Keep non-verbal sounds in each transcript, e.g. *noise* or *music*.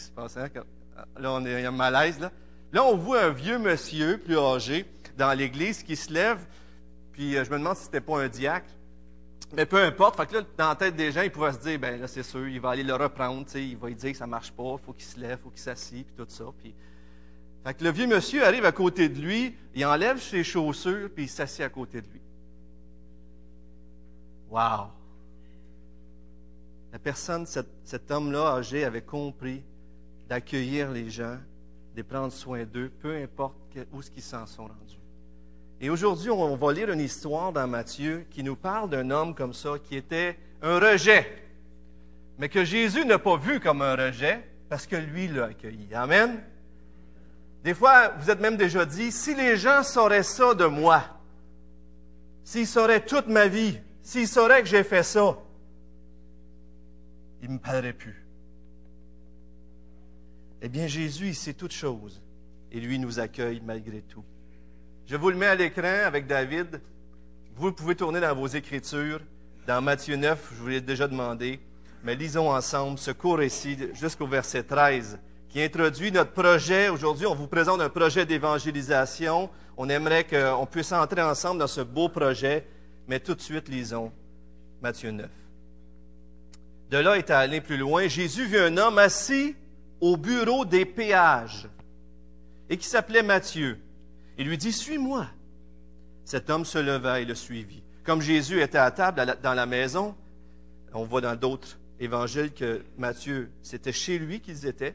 se passe, hein? Là, on est, un malaise, là. Là, on voit un vieux monsieur, plus âgé, dans l'église, qui se lève, puis euh, je me demande si c'était pas un diacre. Mais peu importe. Fait là, dans la tête des gens, ils pouvaient se dire, ben là, c'est sûr, il va aller le reprendre, il va lui dire que ça marche pas, faut qu'il se lève, faut qu'il s'assied, puis tout ça. Puis... Fait que le vieux monsieur arrive à côté de lui, il enlève ses chaussures, puis il s'assied à côté de lui. Wow! La personne, cet homme-là âgé, avait compris d'accueillir les gens, de prendre soin d'eux, peu importe où ce qu'ils s'en sont rendus. Et aujourd'hui, on va lire une histoire dans Matthieu qui nous parle d'un homme comme ça qui était un rejet, mais que Jésus n'a pas vu comme un rejet parce que lui l'a accueilli. Amen. Des fois, vous êtes même déjà dit, si les gens sauraient ça de moi, s'ils sauraient toute ma vie, s'ils sauraient que j'ai fait ça, ils ne me parleraient plus. Eh bien, Jésus, il sait toutes choses et lui nous accueille malgré tout. Je vous le mets à l'écran avec David. Vous pouvez tourner dans vos Écritures, dans Matthieu 9, je vous l'ai déjà demandé, mais lisons ensemble ce court récit jusqu'au verset 13 qui introduit notre projet. Aujourd'hui, on vous présente un projet d'évangélisation. On aimerait qu'on puisse entrer ensemble dans ce beau projet, mais tout de suite, lisons Matthieu 9. De là est allé plus loin. Jésus vit un homme assis au bureau des péages et qui s'appelait Matthieu. Il lui dit, Suis-moi. Cet homme se leva et le suivit. Comme Jésus était à table dans la maison, on voit dans d'autres évangiles que Matthieu, c'était chez lui qu'ils étaient.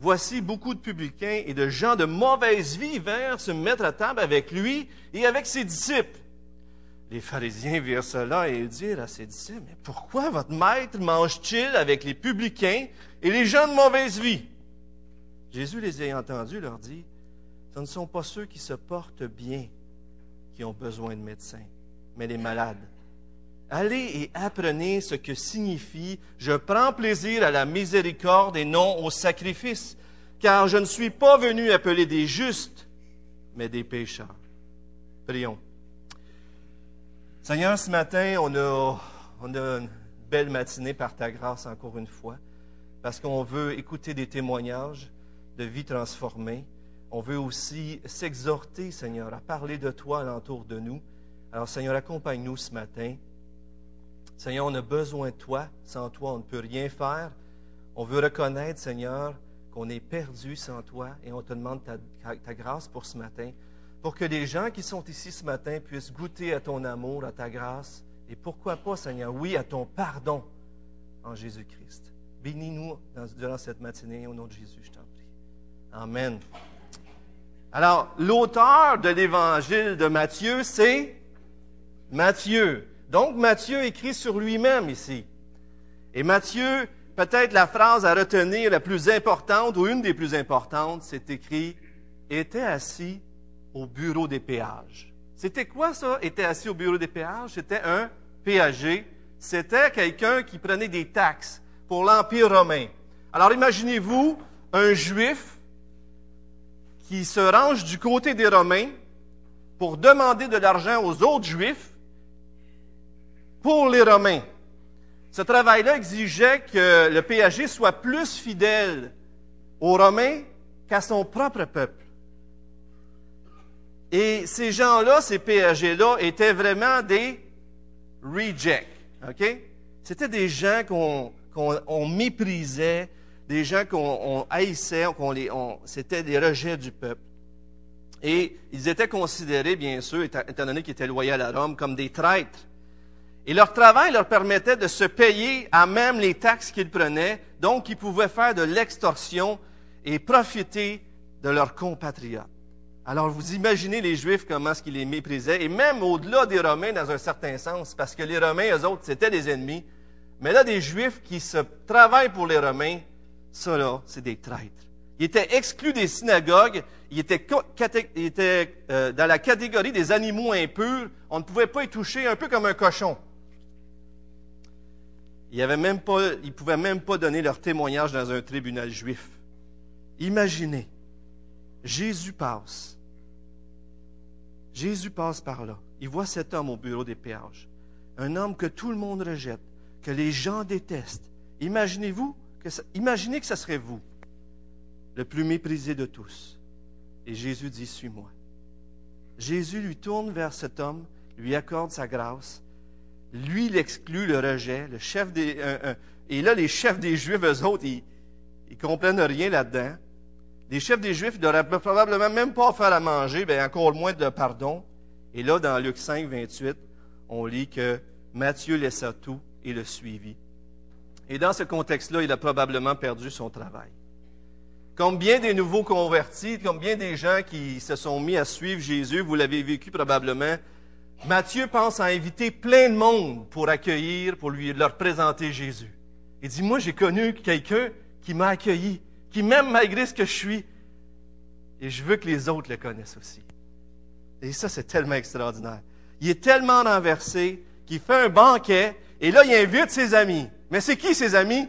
Voici beaucoup de publicains et de gens de mauvaise vie vinrent se mettre à table avec lui et avec ses disciples. Les pharisiens virent cela et dirent à ses disciples, mais pourquoi votre maître mange-t-il avec les publicains et les gens de mauvaise vie? Jésus les ayant entendus leur dit, ce ne sont pas ceux qui se portent bien qui ont besoin de médecins, mais les malades. Allez et apprenez ce que signifie je prends plaisir à la miséricorde et non au sacrifice, car je ne suis pas venu appeler des justes, mais des pécheurs. Prions. Seigneur, ce matin, on a, une belle matinée par ta grâce encore une fois, parce qu'on veut écouter des témoignages de vie transformée. On veut aussi s'exhorter, Seigneur, à parler de toi alentour de nous. Alors, Seigneur, accompagne-nous ce matin. Seigneur, on a besoin de toi. Sans toi, on ne peut rien faire. On veut reconnaître, Seigneur, qu'on est perdu sans toi et on te demande ta grâce pour ce matin pour que les gens qui sont ici ce matin puissent goûter à ton amour, à ta grâce, et pourquoi pas, Seigneur, oui, à ton pardon en Jésus-Christ. Bénis-nous durant cette matinée au nom de Jésus, je t'en prie. Amen. Alors, l'auteur de l'évangile de Matthieu, c'est Matthieu. Donc, Matthieu écrit sur lui-même ici. Et Matthieu, peut-être la phrase à retenir la plus importante, ou une des plus importantes, c'est écrit, était assis au bureau des péages. C'était quoi ça, était assis au bureau des péages? C'était un péager. C'était quelqu'un qui prenait des taxes pour l'Empire romain. Alors imaginez-vous un juif qui se range du côté des Romains pour demander de l'argent aux autres juifs pour les Romains. Ce travail-là exigeait que le péager soit plus fidèle aux Romains qu'à son propre peuple. Et ces gens-là, ces PAG-là, étaient vraiment des rejects. OK? C'était des gens qu'on méprisait, des gens qu'on haïssait, c'était des rejets du peuple. Et ils étaient considérés, bien sûr, étant, donné qu'ils étaient loyaux à Rome, comme des traîtres. Et leur travail leur permettait de se payer à même les taxes qu'ils prenaient, donc ils pouvaient faire de l'extorsion et profiter de leurs compatriotes. Alors, vous imaginez les Juifs, comment est-ce qu'ils les méprisaient, et même au-delà des Romains dans un certain sens, parce que les Romains, eux autres, c'était des ennemis. Mais là, des Juifs qui se travaillent pour les Romains, ça là, c'est des traîtres. Ils étaient exclus des synagogues, ils étaient, euh, dans la catégorie des animaux impurs, on ne pouvait pas y toucher, un peu comme un cochon. Ils ne pouvaient même pas donner leur témoignage dans un tribunal juif. Imaginez, Jésus passe Jésus passe par là. Il voit cet homme au bureau des péages. Un homme que tout le monde rejette, que les gens détestent. Imaginez-vous que imaginez que ce serait vous. le plus méprisé de tous. Et Jésus dit, suis-moi. Jésus lui tourne vers cet homme, lui accorde sa grâce. Lui, il exclut le rejet. Le chef des, et là, les chefs des Juifs, eux autres, ils, ils comprennent rien là-dedans. Les chefs des Juifs n'auraient probablement même pas faire à manger, bien encore moins de pardon. Et là, dans Luc 5, 28, on lit que Matthieu laissa tout et le suivit. Et dans ce contexte-là, il a probablement perdu son travail. Comme bien des nouveaux convertis, comme bien des gens qui se sont mis à suivre Jésus, vous l'avez vécu probablement, Matthieu pense à inviter plein de monde pour accueillir, pour lui leur présenter Jésus. Il dit, moi j'ai connu quelqu'un qui m'a accueilli, qui m'aime malgré ce que je suis, et je veux que les autres le connaissent aussi. Et ça, c'est tellement extraordinaire. Il est tellement renversé qu'il fait un banquet, et là, il invite ses amis. Mais c'est qui ses amis?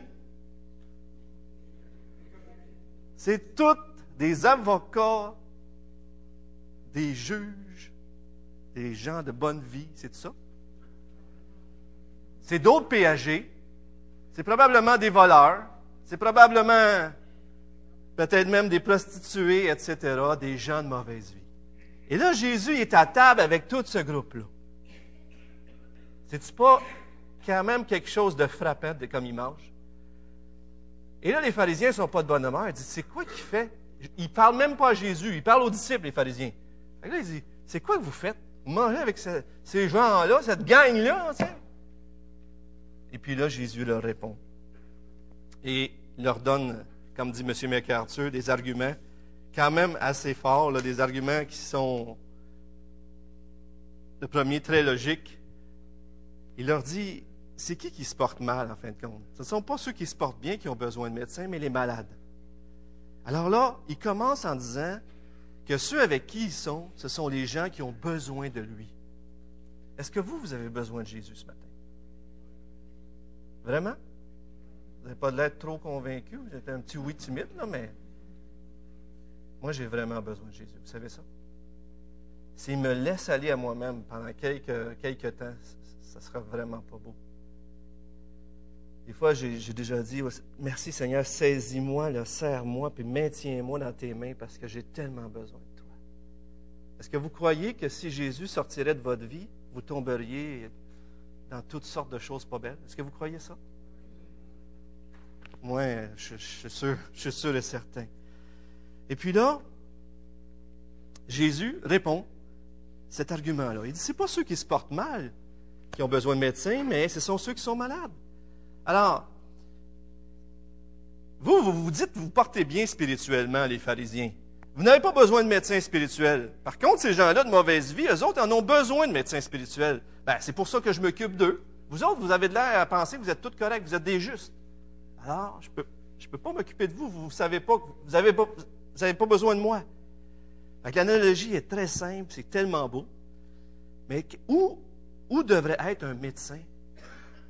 C'est tous des avocats, des juges, des gens de bonne vie, c'est ça? C'est d'autres PAG, c'est probablement des voleurs, c'est probablement peut-être même des prostituées, etc., des gens de mauvaise vie. Et là, Jésus est à table avec tout ce groupe-là. C'est-tu pas quand même quelque chose de frappant de comme il mange? Et là, les pharisiens ne sont pas de bonne humeur. Ils disent, c'est quoi qu'il fait? Il ne parle même pas à Jésus, il parle aux disciples, les pharisiens. Là, il dit, c'est quoi que vous faites? Vous mangez avec ces gens-là, cette gang-là, Et puis là, Jésus leur répond. Et leur donne, comme dit M. MacArthur, des arguments quand même assez forts, des arguments qui sont, le premier, très logique. Il leur dit, c'est qui qui se porte mal, en fin de compte? Ce ne sont pas ceux qui se portent bien qui ont besoin de médecins, mais les malades. Alors là, il commence en disant que ceux avec qui ils sont, ce sont les gens qui ont besoin de lui. Est-ce que vous, vous avez besoin de Jésus ce matin? Vraiment? N'avez pas l'être trop convaincu, vous êtes un petit oui timide, là, mais moi, j'ai vraiment besoin de Jésus. Vous savez ça? S'il me laisse aller à moi-même pendant quelques, quelques temps, ça ne sera vraiment pas beau. Des fois, j'ai déjà dit, merci Seigneur, saisis-moi, serre-moi, puis maintiens-moi dans tes mains parce que j'ai tellement besoin de toi. Est-ce que vous croyez que si Jésus sortirait de votre vie, vous tomberiez dans toutes sortes de choses pas belles? Est-ce que vous croyez ça? Moi, je, suis sûr, je suis sûr et certain. Et puis là, Jésus répond cet argument-là. Il dit, c'est pas ceux qui se portent mal qui ont besoin de médecins, mais ce sont ceux qui sont malades. Alors, vous, vous vous dites, vous vous portez bien spirituellement, les pharisiens. Vous n'avez pas besoin de médecins spirituels. Par contre, ces gens-là de mauvaise vie, eux autres en ont besoin de médecins spirituels. Ben, c'est pour ça que je m'occupe d'eux. Vous autres, vous avez de l'air à penser que vous êtes tous corrects, vous êtes des justes. Alors, je ne peux, pas m'occuper de vous. Vous ne savez pas, vous n'avez pas, pas besoin de moi. L'analogie est très simple, c'est tellement beau. Mais où, où devrait être un médecin?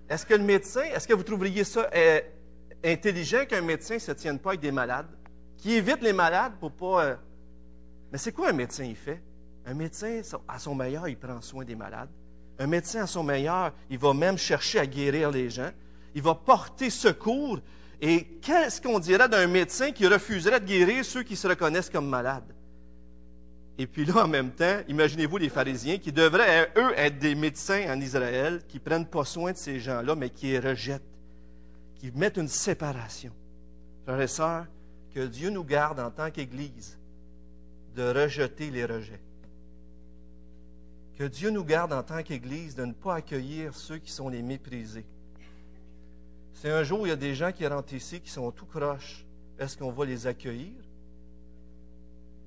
Est-ce que le médecin, est-ce que vous trouveriez ça euh, intelligent qu'un médecin ne se tienne pas avec des malades, qui évite les malades pour pas. Euh, mais c'est quoi un médecin il fait? Un médecin, à son meilleur, il prend soin des malades. Un médecin, à son meilleur, il va même chercher à guérir les gens. Il va porter secours. Et qu'est-ce qu'on dirait d'un médecin qui refuserait de guérir ceux qui se reconnaissent comme malades? Et puis là, en même temps, imaginez-vous les pharisiens qui devraient, eux, être des médecins en Israël, qui ne prennent pas soin de ces gens-là, mais qui les rejettent, qui mettent une séparation. Frères et sœurs, que Dieu nous garde en tant qu'Église de rejeter les rejets. Que Dieu nous garde en tant qu'Église de ne pas accueillir ceux qui sont les méprisés. C'est un jour, il y a des gens qui rentrent ici qui sont tout croches. Est-ce qu'on va les accueillir?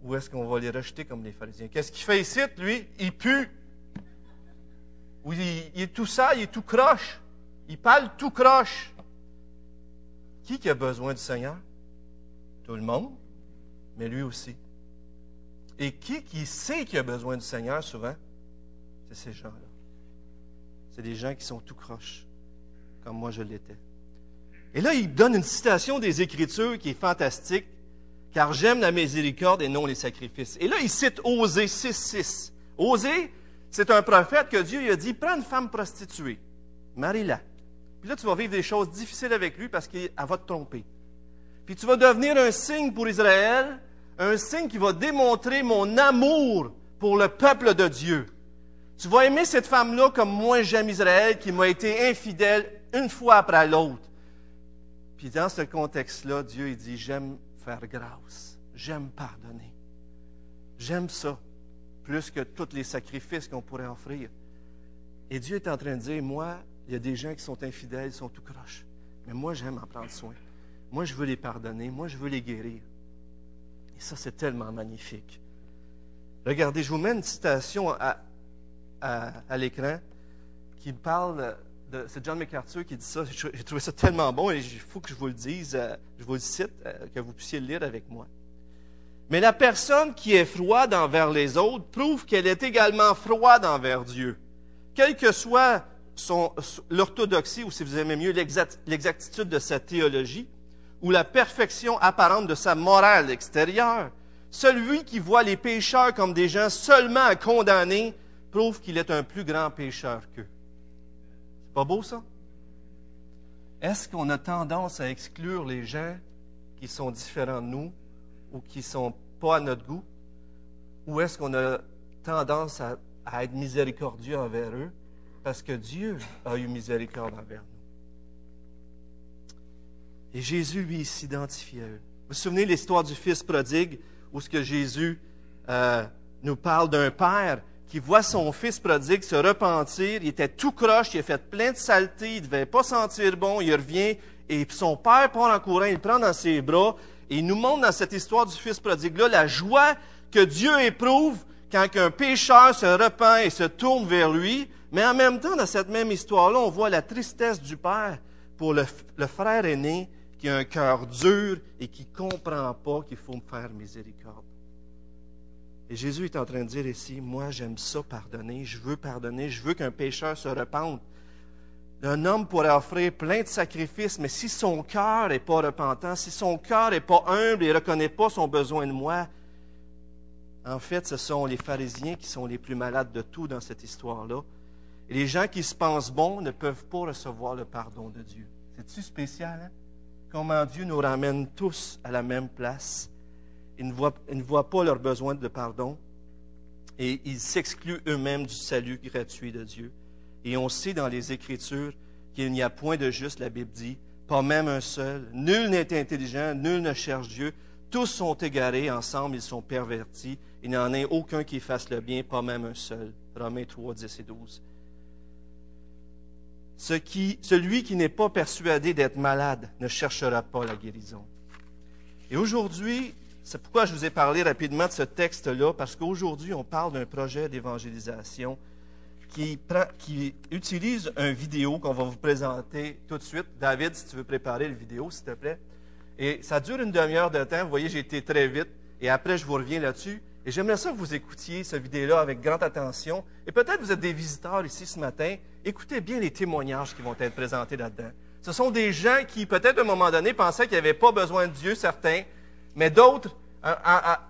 ou est-ce qu'on va les rejeter comme les pharisiens? Qu'est-ce qu'il fait ici, lui? Il pue. Ou il, est tout sale, il est tout croche. Il parle tout croche. Qui qui a besoin du Seigneur? Tout le monde, mais lui aussi. Et qui qui sait qu'il a besoin du Seigneur souvent? C'est ces gens-là. C'est des gens qui sont tout croches, comme moi je l'étais. Et là, il donne une citation des Écritures qui est fantastique car j'aime la miséricorde et non les sacrifices. Et là, il cite Osée 6.6. Osée, c'est un prophète que Dieu lui a dit, prends une femme prostituée, marie-la. Puis là, tu vas vivre des choses difficiles avec lui parce qu'elle va te tromper. Puis tu vas devenir un signe pour Israël, un signe qui va démontrer mon amour pour le peuple de Dieu. Tu vas aimer cette femme-là comme moi j'aime Israël qui m'a été infidèle une fois après l'autre. Puis dans ce contexte-là, Dieu dit, j'aime faire grâce, j'aime pardonner. J'aime ça, plus que tous les sacrifices qu'on pourrait offrir. Et Dieu est en train de dire, moi, il y a des gens qui sont infidèles, ils sont tout croches. Mais moi, j'aime en prendre soin. Moi, je veux les pardonner. Moi, je veux les guérir. Et ça, c'est tellement magnifique. Regardez, je vous mets une citation à, à, l'écran qui parle. C'est John MacArthur qui dit ça. J'ai trouvé ça tellement bon et il faut que je vous le dise, euh, je vous le cite, euh, que vous puissiez le lire avec moi. Mais la personne qui est froide envers les autres prouve qu'elle est également froide envers Dieu. Quelle que soit l'orthodoxie, ou si vous aimez mieux, l'exactitude de sa théologie, ou la perfection apparente de sa morale extérieure, celui qui voit les pécheurs comme des gens seulement à condamner prouve qu'il est un plus grand pécheur qu'eux. Pas beau ça? Est-ce qu'on a tendance à exclure les gens qui sont différents de nous ou qui ne sont pas à notre goût? Ou est-ce qu'on a tendance à, être miséricordieux envers eux parce que Dieu a eu miséricorde envers nous? Et Jésus, lui, s'identifie à eux. Vous vous souvenez l'histoire du fils prodigue où ce que Jésus euh, nous parle d'un père qui voit son fils prodigue se repentir. Il était tout croche, il a fait plein de saletés, il ne devait pas sentir bon. Il revient et son père part en courant, il le prend dans ses bras et il nous montre dans cette histoire du fils prodigue-là la joie que Dieu éprouve quand un pécheur se repent et se tourne vers lui. Mais en même temps, dans cette même histoire-là, on voit la tristesse du père pour le, le frère aîné qui a un cœur dur et qui ne comprend pas qu'il faut me faire miséricorde. Et Jésus est en train de dire ici, moi j'aime ça pardonner, je veux pardonner, je veux qu'un pécheur se repente. Un homme pourrait offrir plein de sacrifices, mais si son cœur n'est pas repentant, si son cœur n'est pas humble et ne reconnaît pas son besoin de moi, en fait, ce sont les pharisiens qui sont les plus malades de tout dans cette histoire-là. Et les gens qui se pensent bons ne peuvent pas recevoir le pardon de Dieu. C'est-tu spécial, hein? comment Dieu nous ramène tous à la même place? Ils ne voient, pas leur besoin de pardon et ils s'excluent eux-mêmes du salut gratuit de Dieu. Et on sait dans les Écritures qu'il n'y a point de juste, la Bible dit, pas même un seul. Nul n'est intelligent, nul ne cherche Dieu. Tous sont égarés, ensemble ils sont pervertis. Il n'y en a aucun qui fasse le bien, pas même un seul. Romains 3, 10 et 12 celui qui n'est pas persuadé d'être malade ne cherchera pas la guérison. Et aujourd'hui, c'est pourquoi je vous ai parlé rapidement de ce texte-là, parce qu'aujourd'hui, on parle d'un projet d'évangélisation qui, utilise un vidéo qu'on va vous présenter tout de suite. David, si tu veux préparer le vidéo, s'il te plaît. Et ça dure une demi-heure de temps. Vous voyez, j'ai été très vite. Et après, je vous reviens là-dessus. Et j'aimerais ça que vous écoutiez ce vidéo-là avec grande attention. Et peut-être vous êtes des visiteurs ici ce matin. Écoutez bien les témoignages qui vont être présentés là-dedans. Ce sont des gens qui, peut-être à un moment donné, pensaient qu'ils n'avaient pas besoin de Dieu, certains, mais d'autres,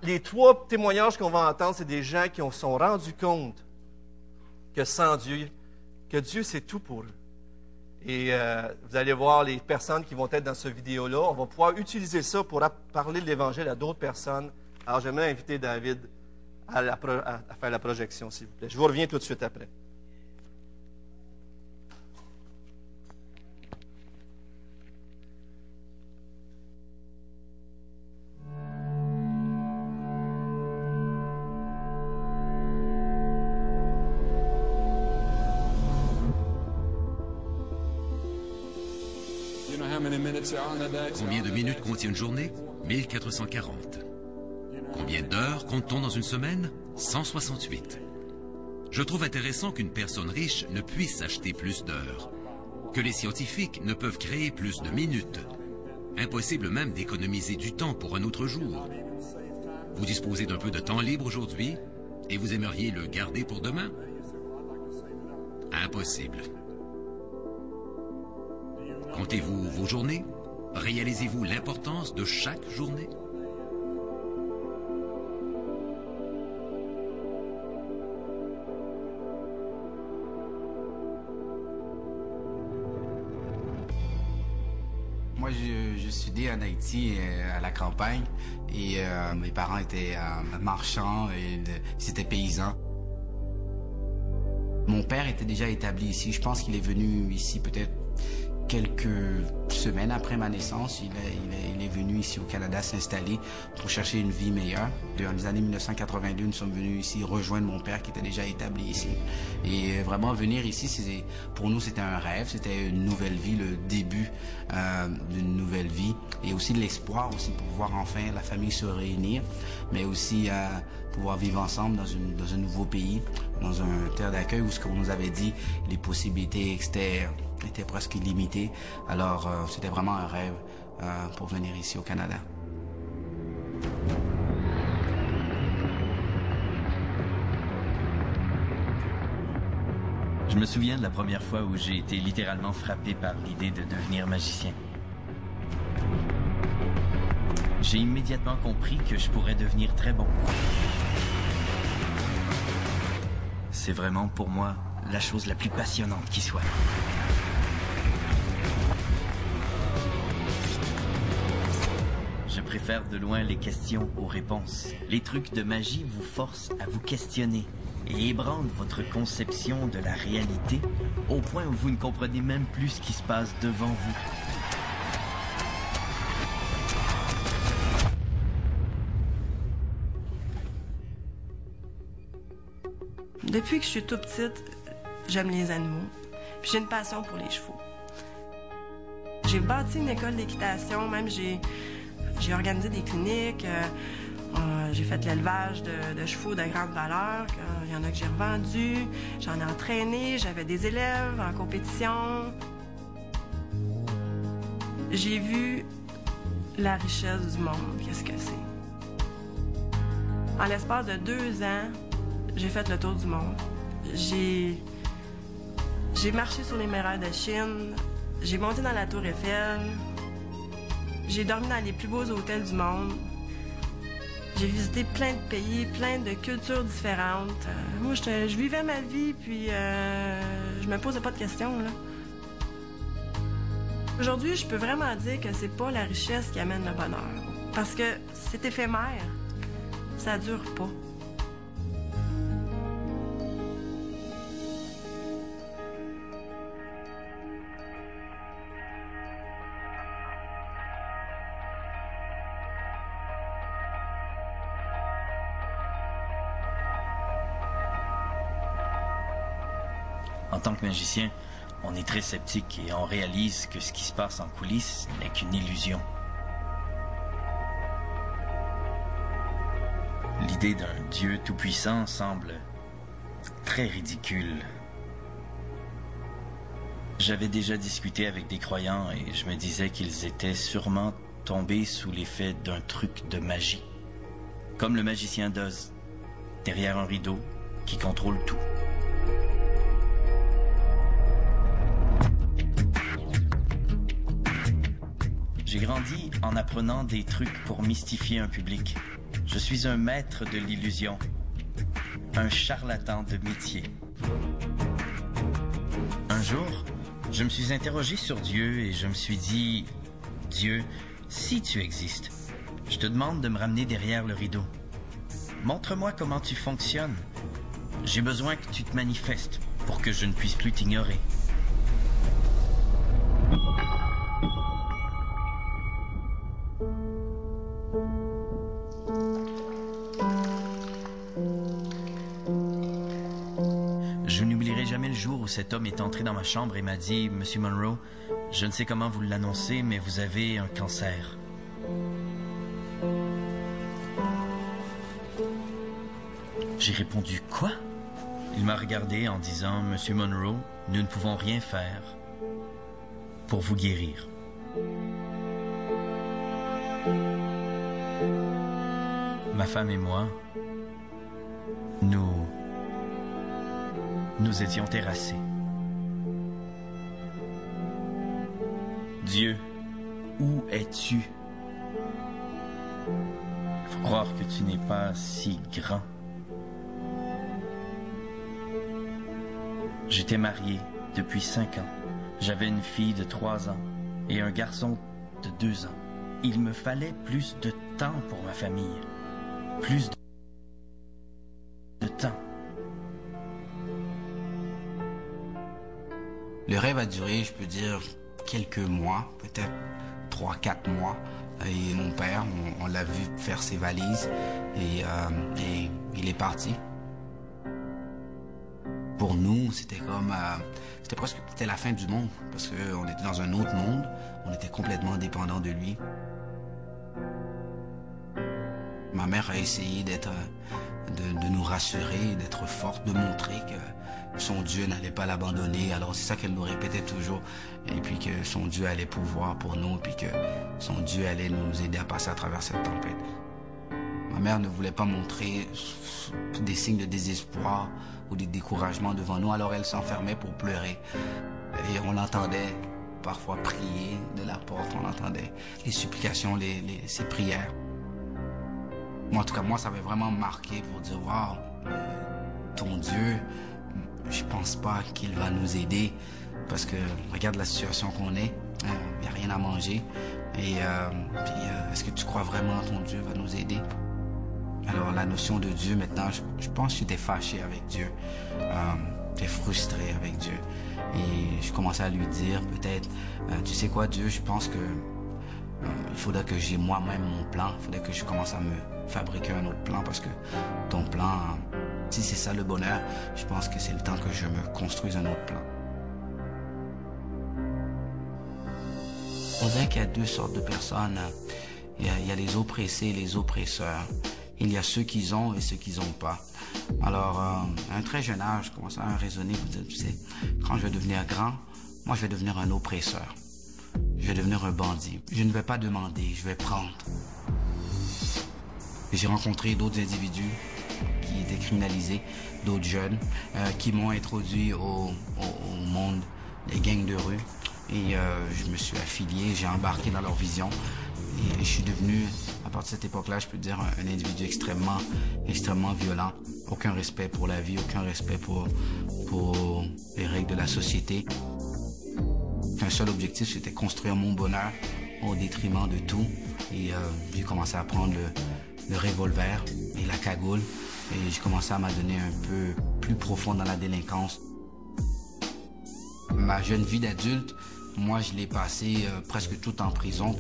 les trois témoignages qu'on va entendre, c'est des gens qui se sont rendus compte que sans Dieu, que Dieu, c'est tout pour eux. Et euh, vous allez voir les personnes qui vont être dans ce vidéo-là. On va pouvoir utiliser ça pour parler de l'Évangile à d'autres personnes alors, j'aimerais inviter David à, faire la projection, s'il vous plaît. Je vous reviens tout de suite après. Combien de minutes contient une journée? 1440. Combien d'heures compte-t-on dans une semaine? 168. Je trouve intéressant qu'une personne riche ne puisse acheter plus d'heures, que les scientifiques ne peuvent créer plus de minutes. Impossible même d'économiser du temps pour un autre jour. Vous disposez d'un peu de temps libre aujourd'hui et vous aimeriez le garder pour demain? Impossible. Comptez-vous vos journées? Réalisez-vous l'importance de chaque journée? En Haïti, à la campagne, et mes parents étaient marchands, et ils étaient paysans. Mon père était déjà établi ici. Je pense qu'il est venu ici peut-être quelques semaines après ma naissance, il est, venu ici au Canada s'installer pour chercher une vie meilleure. Dans les années 1982, nous sommes venus ici rejoindre mon père qui était déjà établi ici. Et vraiment venir ici, pour nous, c'était un rêve, c'était une nouvelle vie, le début euh, d'une nouvelle vie et aussi l'espoir aussi pour pouvoir enfin la famille se réunir, mais aussi euh, pouvoir vivre ensemble dans, une, dans un nouveau pays, dans un terre d'accueil où ce qu'on nous avait dit, les possibilités externes était presque illimité. Alors, euh, c'était vraiment un rêve euh, pour venir ici au Canada. Je me souviens de la première fois où j'ai été littéralement frappé par l'idée de devenir magicien. J'ai immédiatement compris que je pourrais devenir très bon. C'est vraiment pour moi la chose la plus passionnante qui soit. Préfère de loin les questions aux réponses. Les trucs de magie vous forcent à vous questionner et ébranlent votre conception de la réalité au point où vous ne comprenez même plus ce qui se passe devant vous. Depuis que je suis tout petite, j'aime les animaux. J'ai une passion pour les chevaux. J'ai bâti une école d'équitation, même j'ai j'ai organisé des cliniques. Euh, euh, j'ai fait l'élevage de, chevaux de grande valeur. Il y en a que j'ai revendus. J'en ai entraîné. J'avais des élèves en compétition. J'ai vu la richesse du monde. Qu'est-ce que c'est? En l'espace de deux ans, j'ai fait le tour du monde. J'ai j'ai marché sur les murailles de Chine. J'ai monté dans la tour Eiffel. J'ai dormi dans les plus beaux hôtels du monde. J'ai visité plein de pays, plein de cultures différentes. Euh, moi, je vivais ma vie, puis euh, je me posais pas de questions. Aujourd'hui, je peux vraiment dire que c'est pas la richesse qui amène le bonheur. Parce que c'est éphémère. Ça dure pas. On est très sceptique et on réalise que ce qui se passe en coulisses n'est qu'une illusion. L'idée d'un Dieu tout-puissant semble très ridicule. J'avais déjà discuté avec des croyants et je me disais qu'ils étaient sûrement tombés sous l'effet d'un truc de magie. Comme le magicien d'Oz, derrière un rideau qui contrôle tout. J'ai grandi en apprenant des trucs pour mystifier un public. Je suis un maître de l'illusion, un charlatan de métier. Un jour, je me suis interrogé sur Dieu et je me suis dit, Dieu, si tu existes, je te demande de me ramener derrière le rideau. Montre-moi comment tu fonctionnes. J'ai besoin que tu te manifestes pour que je ne puisse plus t'ignorer. Est entré dans ma chambre et m'a dit Monsieur Monroe, je ne sais comment vous l'annoncer, mais vous avez un cancer. J'ai répondu Quoi? Il m'a regardé en disant Monsieur Monroe, nous ne pouvons rien faire pour vous guérir. Ma femme et moi, nous nous étions terrassés. Dieu, où es-tu? Faut croire que tu n'es pas si grand. J'étais marié depuis cinq ans. J'avais une fille de trois ans et un garçon de deux ans. il me fallait plus de temps pour ma famille. Plus de temps. Le rêve a duré, je peux dire, quelques mois, peut-être trois, quatre mois. Et mon père, on, l'a vu faire ses valises et, euh, et, il est parti. Pour nous, c'était comme, euh, c'était presque, c'était la fin du monde parce qu'on était dans un autre monde, on était complètement dépendant de lui. Ma mère a essayé d'être, de, de nous rassurer, d'être forte, de montrer que son Dieu n'allait pas l'abandonner. Alors c'est ça qu'elle nous répétait toujours. Et puis que son Dieu allait pouvoir pour nous, puis que son Dieu allait nous aider à passer à travers cette tempête. Ma mère ne voulait pas montrer des signes de désespoir ou de découragement devant nous, alors elle s'enfermait pour pleurer. Et on l'entendait parfois prier de la porte, on entendait les supplications, les, ses prières. En tout cas, moi, ça avait vraiment marqué pour dire, waouh, ton Dieu, je pense pas qu'il va nous aider parce que regarde la situation qu'on est, il hein, n'y a rien à manger. Et euh, euh, est-ce que tu crois vraiment ton Dieu va nous aider? Alors la notion de Dieu maintenant, je, pense que j'étais fâché avec Dieu, euh, j'étais frustré avec Dieu. Et je commençais à lui dire peut-être, euh, tu sais quoi Dieu, je pense que il faudrait que j'ai moi-même mon plan, il faudrait que je commence à me fabriquer un autre plan parce que ton plan si c'est ça le bonheur, je pense que c'est le temps que je me construise un autre plan. On dirait qu'il y a deux sortes de personnes. Il y a, les oppressés et les oppresseurs. Il y a ceux qui ont et ceux qui n'ont pas. Alors, euh, à un très jeune âge, je commence à raisonner, tu sais, quand je vais devenir grand, moi je vais devenir un oppresseur. Je vais devenir un bandit. Je ne vais pas demander, je vais prendre. J'ai rencontré d'autres individus qui étaient criminalisés, d'autres jeunes, euh, qui m'ont introduit au, monde des gangs de rue. Et euh, je me suis affilié, j'ai embarqué dans leur vision. Et je suis devenu, à partir de cette époque-là, je peux dire, un, individu extrêmement, extrêmement violent. Aucun respect pour la vie, aucun respect pour, pour les règles de la société. Un seul objectif, c'était construire mon bonheur au détriment de tout. Et euh, j'ai commencé à prendre le, revolver et la cagoule et j'ai commencé à m'adonner un peu plus profond dans la délinquance. Ma jeune vie d'adulte, moi, je l'ai passé euh, presque tout en prison.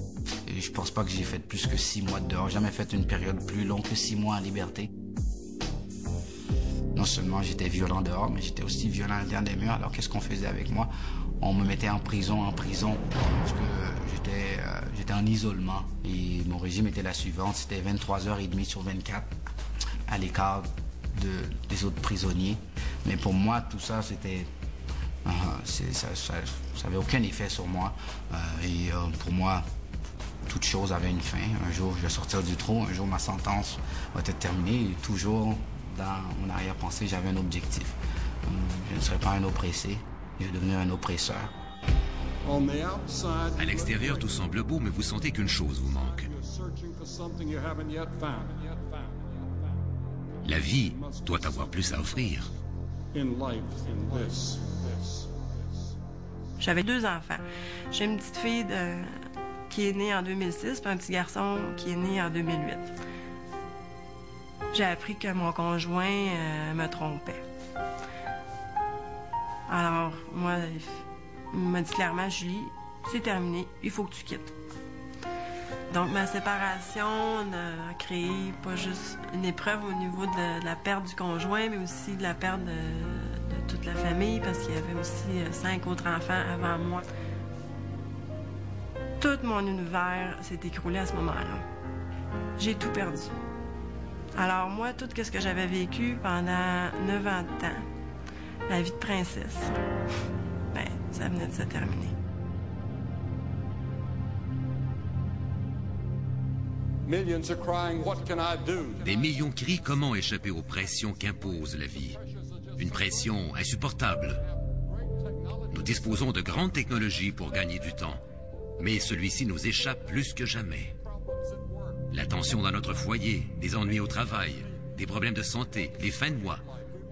Et je pense pas que j'ai fait plus que six mois dehors. Jamais fait une période plus longue que six mois en liberté. Non seulement j'étais violent dehors, mais j'étais aussi violent à l'intérieur des murs. Alors qu'est-ce qu'on faisait avec moi? On me mettait en prison, en prison, parce que j'étais euh, j'étais en isolement. Et mon régime était la suivante, c'était 23h30 sur 24 à l'écart de, des autres prisonniers. Mais pour moi, tout ça, c'était... Euh, ça n'avait aucun effet sur moi. Euh, et pour moi, toute chose avait une fin. Un jour, je vais sortir du trou. Un jour, ma sentence va être terminée. Et toujours, dans mon arrière-pensée, j'avais un objectif. je ne serai pas un oppressé. Je vais devenir un oppresseur. À l'extérieur, tout semble beau, mais vous sentez qu'une chose vous manque. La vie doit avoir plus à offrir. J'avais deux enfants. J'ai une petite fille qui est née en 2006 puis un petit garçon qui est né en 2008. J'ai appris que mon conjoint euh, me trompait. Alors, moi, il m'a dit clairement, Julie, c'est terminé, il faut que tu quittes. Donc, ma séparation a créé pas juste une épreuve au niveau de la perte du conjoint, mais aussi de la perte de, toute la famille, parce qu'il y avait aussi euh, cinq autres enfants avant moi. Tout mon univers s'est écroulé à ce moment-là. J'ai tout perdu. Alors moi, tout ce que j'avais vécu pendant neuf ans de temps, la vie de princesse, ben, ça venait de se terminer. Des millions crient comment échapper aux pressions qu'impose la vie? Une pression insupportable. Nous disposons de grandes technologies pour gagner du temps, mais celui-ci nous échappe plus que jamais. La tension dans notre foyer, des ennuis au travail, des problèmes de santé, les fins de mois.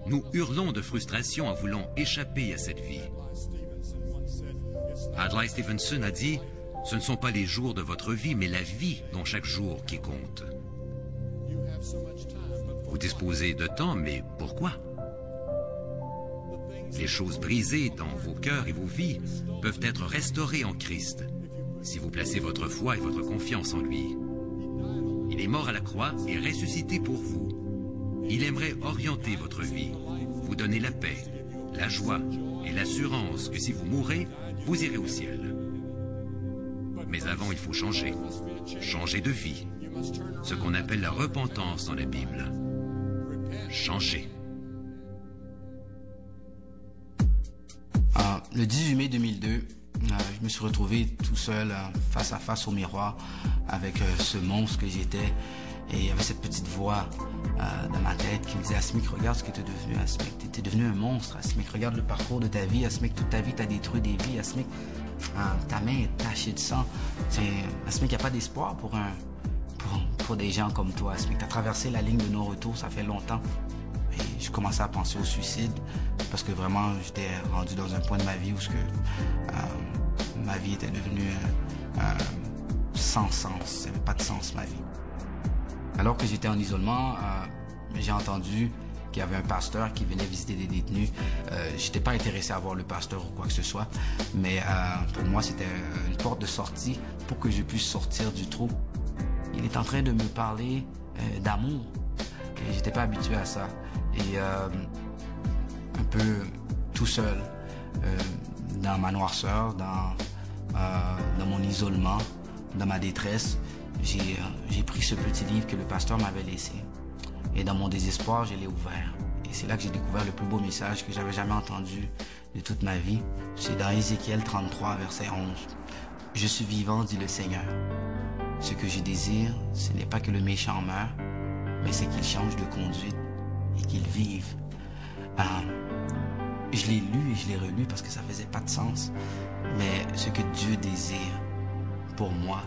Nous hurlons de frustration en voulant échapper à cette vie. Adlai Stevenson a dit Ce ne sont pas les jours de votre vie, mais la vie dans chaque jour qui compte. Vous disposez de temps, mais pourquoi? Les choses brisées dans vos cœurs et vos vies peuvent être restaurées en Christ si vous placez votre foi et votre confiance en lui. Il est mort à la croix et ressuscité pour vous. Il aimerait orienter votre vie, vous donner la paix, la joie et l'assurance que si vous mourrez, vous irez au ciel. Mais avant, il faut changer. Changer de vie. Ce qu'on appelle la repentance dans la Bible. Changer. Euh, le 18 mai 2002, euh, je me suis retrouvé tout seul, euh, face à face au miroir, avec euh, ce monstre que j'étais. Et il y avait cette petite voix euh, dans ma tête qui me disait Asmic, regarde ce que tu es devenu, Asmic. Tu es devenu un monstre, Asmic. Regarde le parcours de ta vie, Asmic. Toute ta vie, tu as détruit des vies, Asmic. Euh, ta main est tachée de sang. Asmic, il n'y a pas d'espoir pour, des gens comme toi, Asmic. Tu as traversé la ligne de non-retour, ça fait longtemps. Et je commençais à penser au suicide parce que vraiment, j'étais rendu dans un point de ma vie où ce que, euh, ma vie était devenue euh, sans sens. Il n'y avait pas de sens, ma vie. Alors que j'étais en isolement, euh, j'ai entendu qu'il y avait un pasteur qui venait visiter des détenus. Euh, j'étais pas intéressé à voir le pasteur ou quoi que ce soit, mais euh, pour moi c'était une porte de sortie pour que je puisse sortir du trou. Il est en train de me parler euh, d'amour. J'étais pas habitué à ça. Et euh, un peu tout seul, dans ma noirceur, dans mon isolement, dans ma détresse, j'ai euh, j'ai pris ce petit livre que le pasteur m'avait laissé. Et dans mon désespoir, je l'ai ouvert. Et c'est là que j'ai découvert le plus beau message que j'avais jamais entendu de toute ma vie. C'est dans Ézéchiel 33, verset 11. Je suis vivant, dit le Seigneur. Ce que je désire, ce n'est pas que le méchant meure, mais c'est qu'il change de conduite et qu'il vive. Euh, je l'ai lu et je l'ai relu parce que ça faisait pas de sens. Mais ce que Dieu désire pour moi,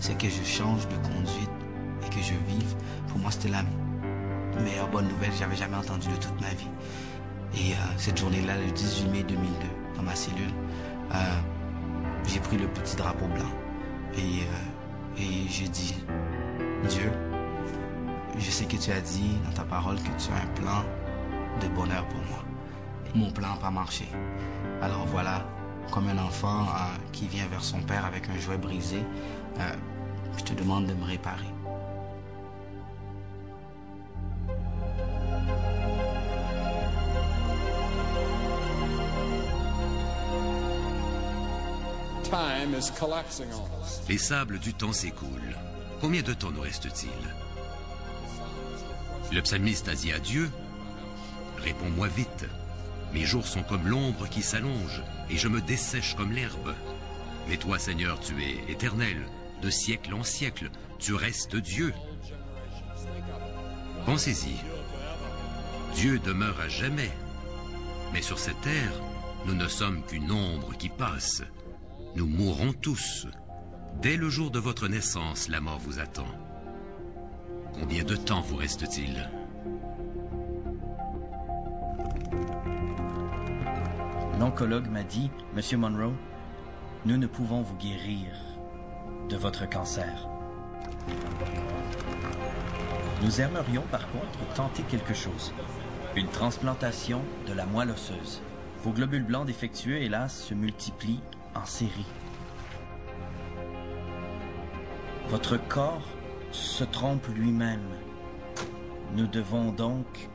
c'est que je change de conduite et que je vive. Pour moi, c'était la meilleure bonne nouvelle que j'avais jamais entendue de toute ma vie. Et euh, cette journée-là, le 18 mai 2002, dans ma cellule, euh, j'ai pris le petit drapeau blanc et, euh, et j'ai dit, Dieu, je sais que tu as dit dans ta parole que tu as un plan de bonheur pour moi. Mon plan n'a pas marché. Alors voilà, comme un enfant qui vient vers son père avec un jouet brisé, je te demande de me réparer. Time is collapsing on us. Les sables du temps s'écoulent. Combien de temps nous reste-t-il? Le psalmiste a dit à Dieu, Réponds-moi vite. Mes jours sont comme l'ombre qui s'allonge, et je me dessèche comme l'herbe. Mais toi, Seigneur, tu es éternel, de siècle en siècle, tu restes Dieu. Pensez-y. Dieu demeure à jamais. Mais sur cette terre, nous ne sommes qu'une ombre qui passe. Nous mourrons tous. Dès le jour de votre naissance, la mort vous attend. Combien de temps vous reste-t-il? L'oncologue m'a dit, Monsieur Monroe, nous ne pouvons vous guérir de votre cancer. Nous aimerions par contre tenter quelque chose. Une transplantation de la moelle osseuse. Vos globules blancs défectueux, hélas, se multiplient en série. Votre corps se trompe lui-même. Nous devons donc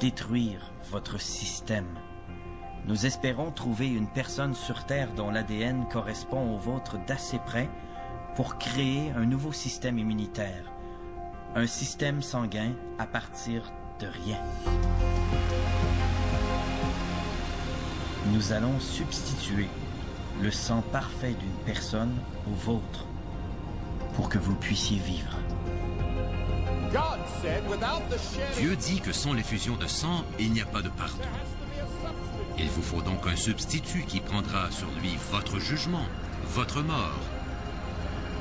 détruire votre système. Nous espérons trouver une personne sur Terre dont l'ADN correspond au vôtre d'assez près pour créer un nouveau système immunitaire. Un système sanguin à partir de rien. Nous allons substituer le sang parfait d'une personne au vôtre pour que vous puissiez vivre. Dieu dit que sans l'effusion de sang, il n'y a pas de pardon. Il vous faut donc un substitut qui prendra sur lui votre jugement, votre mort.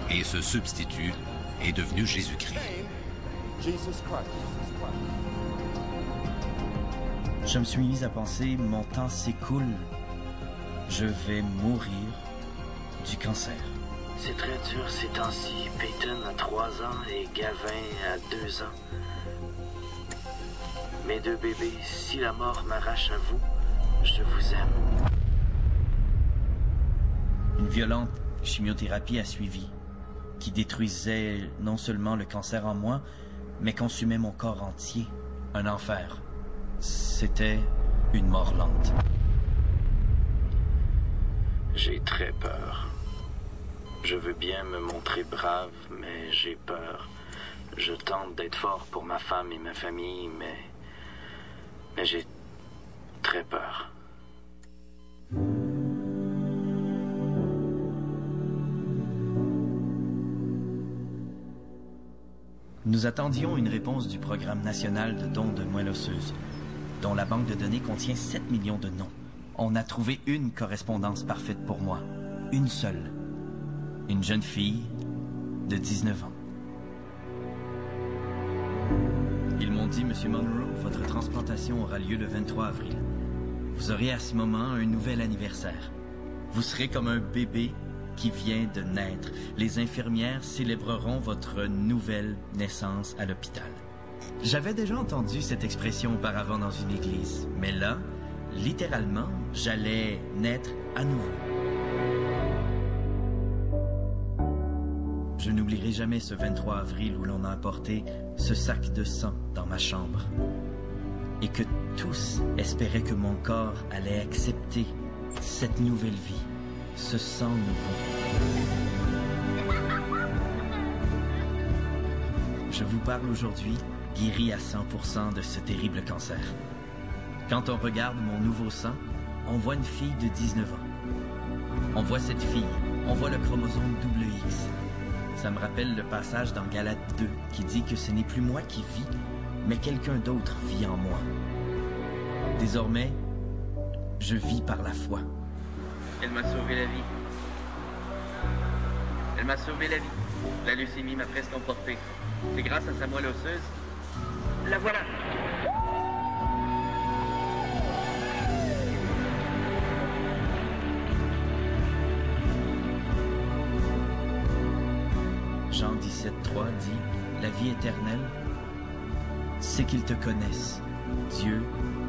Et ce substitut est devenu Jésus-Christ. Jesus Christ. Je me suis mis à penser, mon temps s'écoule. Je vais mourir du cancer. C'est très dur ces temps-ci. Peyton a trois ans et Gavin a deux ans. Mes deux bébés, si la mort m'arrache à vous, je vous aime. Une violente chimiothérapie a suivi, qui détruisait non seulement le cancer en moi, mais consumait mon corps entier. Un enfer. C'était une mort lente. J'ai très peur. Je veux bien me montrer brave, mais j'ai peur. Je tente d'être fort pour ma femme et ma famille, mais... Mais j'ai très peur. Nous attendions une réponse du programme national de dons de moelle osseuse, dont la banque de données contient 7 millions de noms. On a trouvé une correspondance parfaite pour moi. Une seule. Une jeune fille de 19 ans. Ils m'ont dit, Monsieur Monroe, votre transplantation aura lieu le 23 avril. Vous aurez à ce moment un nouvel anniversaire. Vous serez comme un bébé qui vient de naître. Les infirmières célébreront votre nouvelle naissance à l'hôpital. J'avais déjà entendu cette expression auparavant dans une église, mais là, littéralement, j'allais naître à nouveau. Je n'oublierai jamais ce 23 avril où l'on a apporté ce sac de sang dans ma chambre et que tous espéraient que mon corps allait accepter cette nouvelle vie, ce sang nouveau. Je vous parle aujourd'hui guéri à 100% de ce terrible cancer. Quand on regarde mon nouveau sang, on voit une fille de 19 ans. On voit cette fille, on voit le chromosome WX. Ça me rappelle le passage dans Galate 2 qui dit que ce n'est plus moi qui vis, mais quelqu'un d'autre vit en moi. Désormais, je vis par la foi. Elle m'a sauvé la vie. Elle m'a sauvé la vie. La leucémie m'a presque emporté. C'est grâce à sa moelle osseuse. La voilà. Jean 17.3 dit, La vie éternelle, c'est qu'ils te connaissent, Dieu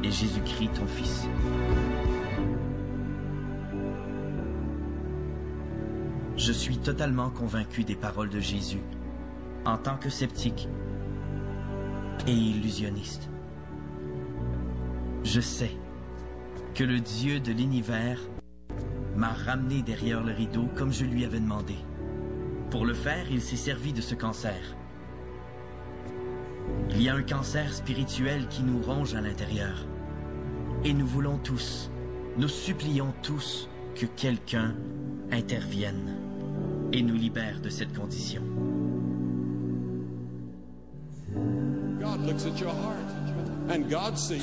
et Jésus-Christ ton Fils. Je suis totalement convaincu des paroles de Jésus en tant que sceptique et illusionniste. Je sais que le Dieu de l'univers m'a ramené derrière le rideau comme je lui avais demandé. Pour le faire, il s'est servi de ce cancer. Il y a un cancer spirituel qui nous ronge à l'intérieur. Et nous voulons tous, nous supplions tous que quelqu'un intervienne et nous libère de cette condition.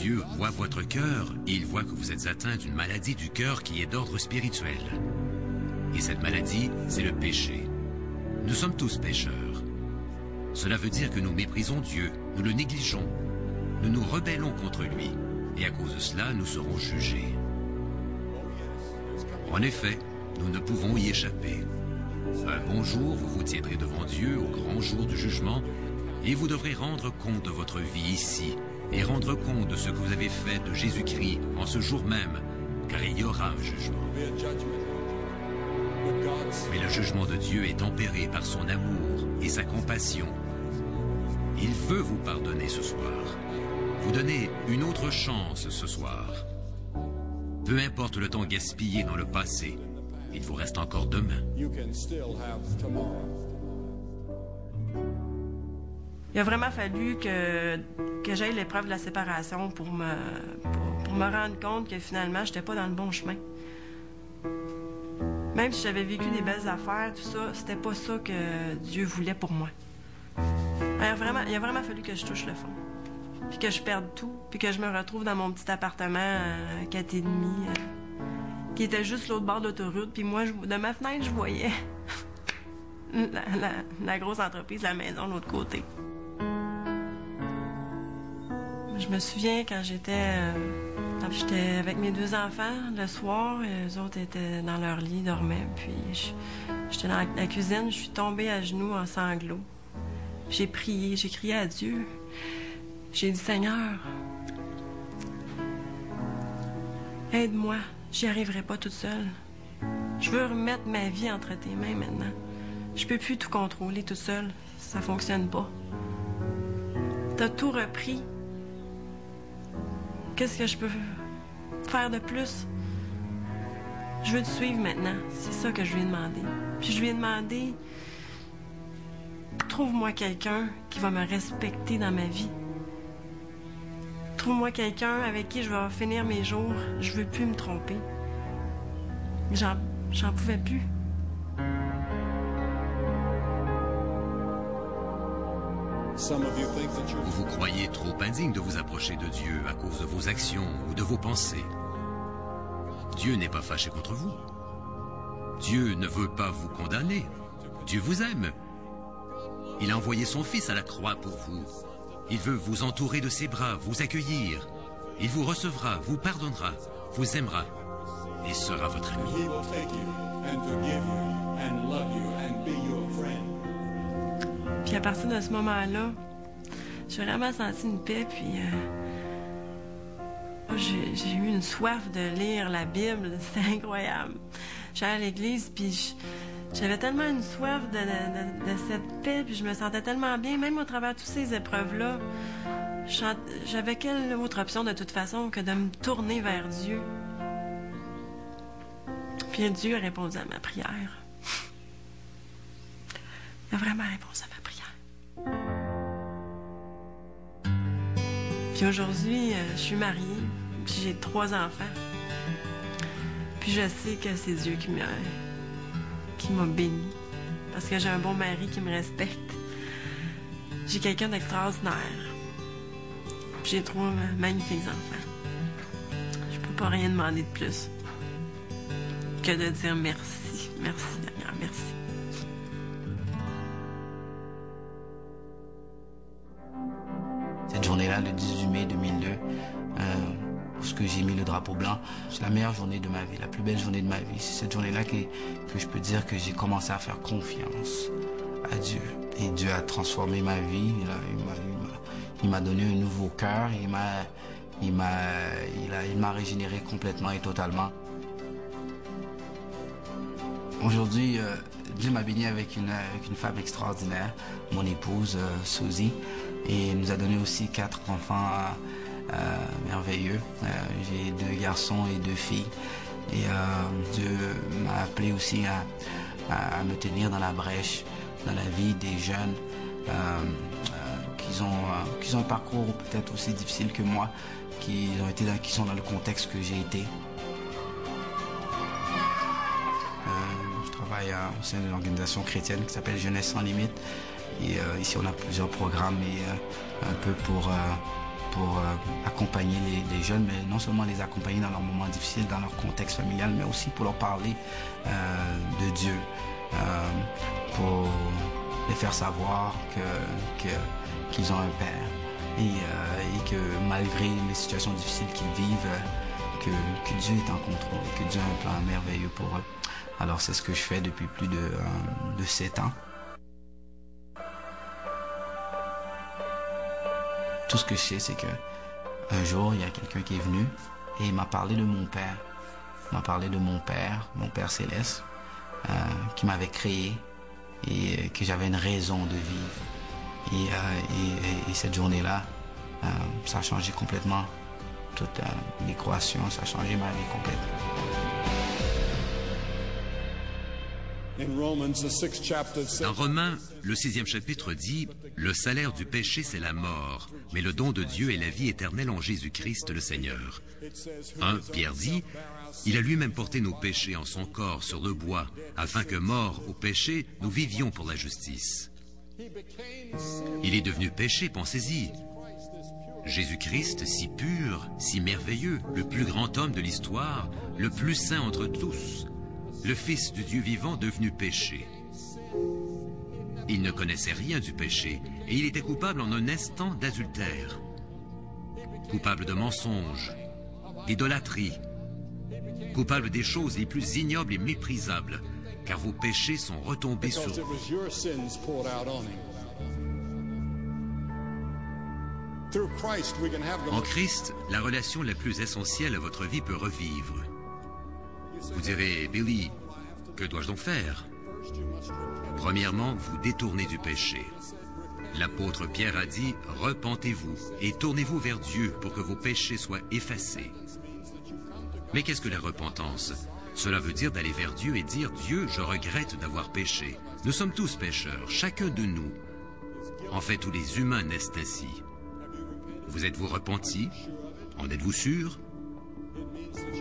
Dieu voit votre cœur et il voit que vous êtes atteint d'une maladie du cœur qui est d'ordre spirituel. Et cette maladie, c'est le péché. Nous sommes tous pécheurs. Cela veut dire que nous méprisons Dieu, nous le négligeons, nous nous rebellons contre lui, et à cause de cela, nous serons jugés. En effet, nous ne pouvons y échapper. Un bon jour, vous vous tiendrez devant Dieu au grand jour du jugement, et vous devrez rendre compte de votre vie ici, et rendre compte de ce que vous avez fait de Jésus-Christ en ce jour même, car il y aura un jugement. Mais le jugement de Dieu est tempéré par son amour et sa compassion. Il veut vous pardonner ce soir, vous donner une autre chance ce soir. Peu importe le temps gaspillé dans le passé, il vous reste encore demain. you can still have tomorrow. Il a vraiment fallu que, que j'aille l'épreuve de la séparation pour me, pour, pour me rendre compte que finalement, je n'étais pas dans le bon chemin. Même si j'avais vécu des belles affaires, tout ça, c'était pas ça que Dieu voulait pour moi. Il a vraiment, il a vraiment fallu que je touche le fond. Puis que je perde tout. Puis que je me retrouve dans mon petit appartement euh, 4,5 euh, qui était juste l'autre bord de l'autoroute. Puis moi, de ma fenêtre, je voyais *laughs* la, grosse entreprise, la maison de l'autre côté. Je me souviens quand j'étais euh, j'étais avec mes deux enfants le soir, les autres étaient dans leur lit, dormaient. Puis j'étais dans la cuisine, je suis tombée à genoux en sanglots. J'ai prié, j'ai crié à Dieu. J'ai dit Seigneur, aide-moi, j'y arriverai pas toute seule. Je veux remettre ma vie entre tes mains maintenant. Je peux plus tout contrôler toute seule, ça fonctionne pas. T'as tout repris. Qu'est-ce que je peux faire de plus? Je veux te suivre maintenant. C'est ça que je lui ai demandé. Puis je lui ai demandé, trouve-moi quelqu'un qui va me respecter dans ma vie. Trouve-moi quelqu'un avec qui je vais finir mes jours. Je veux plus me tromper. J'en, j'en pouvais plus. Vous vous croyez trop indigne de vous approcher de Dieu à cause de vos actions ou de vos pensées. Dieu n'est pas fâché contre vous. Dieu ne veut pas vous condamner. Dieu vous aime. Il a envoyé son Fils à la croix pour vous. Il veut vous entourer de ses bras, vous accueillir. Il vous recevra, vous pardonnera, vous aimera et sera votre ami. Puis à partir de ce moment-là, j'ai vraiment senti une paix, puis euh, j'ai j'ai eu une soif de lire la Bible, *laughs* c'était incroyable. J'allais à l'église, puis je- j'avais tellement une soif de, cette paix, puis je me sentais tellement bien, même au travers de toutes ces épreuves-là. J'avais quelle autre option de toute façon que de me tourner vers Dieu? Puis Dieu a répondu à ma prière. Il a vraiment répondu à ma prière. Puis aujourd'hui, euh, je suis mariée, puis j'ai trois enfants. Puis je sais que c'est Dieu qui m'a qui m'a béni parce que j'ai un bon mari qui me respecte. J'ai quelqu'un d'extraordinaire. J'ai trois ma- magnifiques enfants. Je peux pas rien demander de plus que de dire merci, merci Seigneur, merci. Cette journée-là, le 18 mai 2002, euh, lorsque j'ai mis le drapeau blanc, c'est la meilleure journée de ma vie, la plus belle journée de ma vie. C'est cette journée-là que, je peux dire que j'ai commencé à faire confiance à Dieu. Et Dieu a transformé ma vie. Il m'a- donné un nouveau cœur. Il m'a, il m'a, il a, il régénéré complètement et totalement. Aujourd'hui, euh, Dieu m'a béni avec une, femme extraordinaire, mon épouse euh, Suzy, et il nous a donné aussi quatre enfants euh, merveilleux. Euh, J'ai deux garçons et deux filles. Et euh, Dieu m'a appelé aussi à, me tenir dans la brèche, dans la vie des jeunes euh, euh, qui, ont, euh, un parcours peut-être aussi difficile que moi, qui, ont été qui sont dans le contexte que j'ai été. Euh, je travaille euh, au sein d'une organisation chrétienne qui s'appelle Jeunesse sans limite. Et euh, ici, on a plusieurs programmes et, euh, un peu pour, euh, pour euh, accompagner les, jeunes, mais non seulement les accompagner dans leurs moments difficiles, dans leur contexte familial, mais aussi pour leur parler euh, de Dieu, euh, pour les faire savoir que, qu'ils ont un Père et, que malgré les situations difficiles qu'ils vivent, que, que Dieu est en contrôle que Dieu a un plan merveilleux pour eux. Alors c'est ce que je fais depuis plus de, de 7 ans. Tout ce que je sais, c'est que un jour, il y a quelqu'un qui est venu et il m'a parlé de mon père. Il m'a parlé de mon père, mon père céleste, euh, qui m'avait créé et euh, que j'avais une raison de vivre. Et, euh, et- et- et cette journée-là, ça a changé complètement toute l'équation, ça a changé ma vie complètement. Dans Romains, le sixième chapitre dit Le salaire du péché, c'est la mort, mais le don de Dieu est la vie éternelle en Jésus-Christ le Seigneur. 1. Pierre dit Il a lui-même porté nos péchés en son corps sur le bois, afin que, morts au péché, nous vivions pour la justice. Il est devenu péché, pensez-y. Jésus-Christ, si pur, si merveilleux, le plus grand homme de l'histoire, le plus saint entre tous, le Fils du Dieu vivant devenu péché. Il ne connaissait rien du péché et il était coupable en un instant d'adultère. coupable de mensonge, d'idolâtrie, coupable des choses les plus ignobles et méprisables, car vos péchés sont retombés sur vous. En Christ, la relation la plus essentielle à votre vie peut revivre. Vous direz, Billy, que dois-je donc faire? Premièrement, vous détournez du péché. L'apôtre Pierre a dit, repentez-vous et tournez-vous vers Dieu pour que vos péchés soient effacés. Mais qu'est-ce que la repentance? Cela veut dire d'aller vers Dieu et dire, Dieu, je regrette d'avoir péché. Nous sommes tous pécheurs, chacun de nous. En fait, tous les humains naissent ainsi. Vous êtes-vous repenti? En êtes-vous sûr?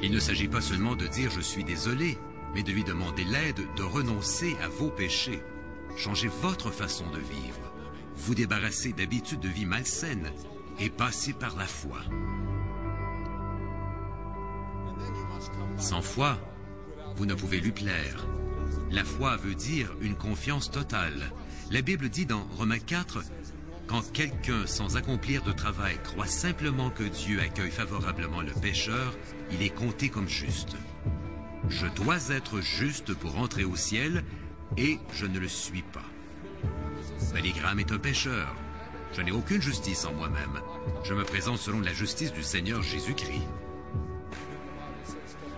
Il ne s'agit pas seulement de dire je suis désolé, mais de lui demander l'aide de renoncer à vos péchés. Changez votre façon de vivre. Vous débarrasser d'habitudes de vie malsaines et passer par la foi. Sans foi, vous ne pouvez lui plaire. La foi veut dire une confiance totale. La Bible dit dans Romains 4, quand quelqu'un sans accomplir de travail croit simplement que Dieu accueille favorablement le pécheur, il est compté comme juste. Je dois être juste pour entrer au ciel et je ne le suis pas. Billy Graham est un pécheur. Je n'ai aucune justice en moi-même. Je me présente selon la justice du Seigneur Jésus-Christ.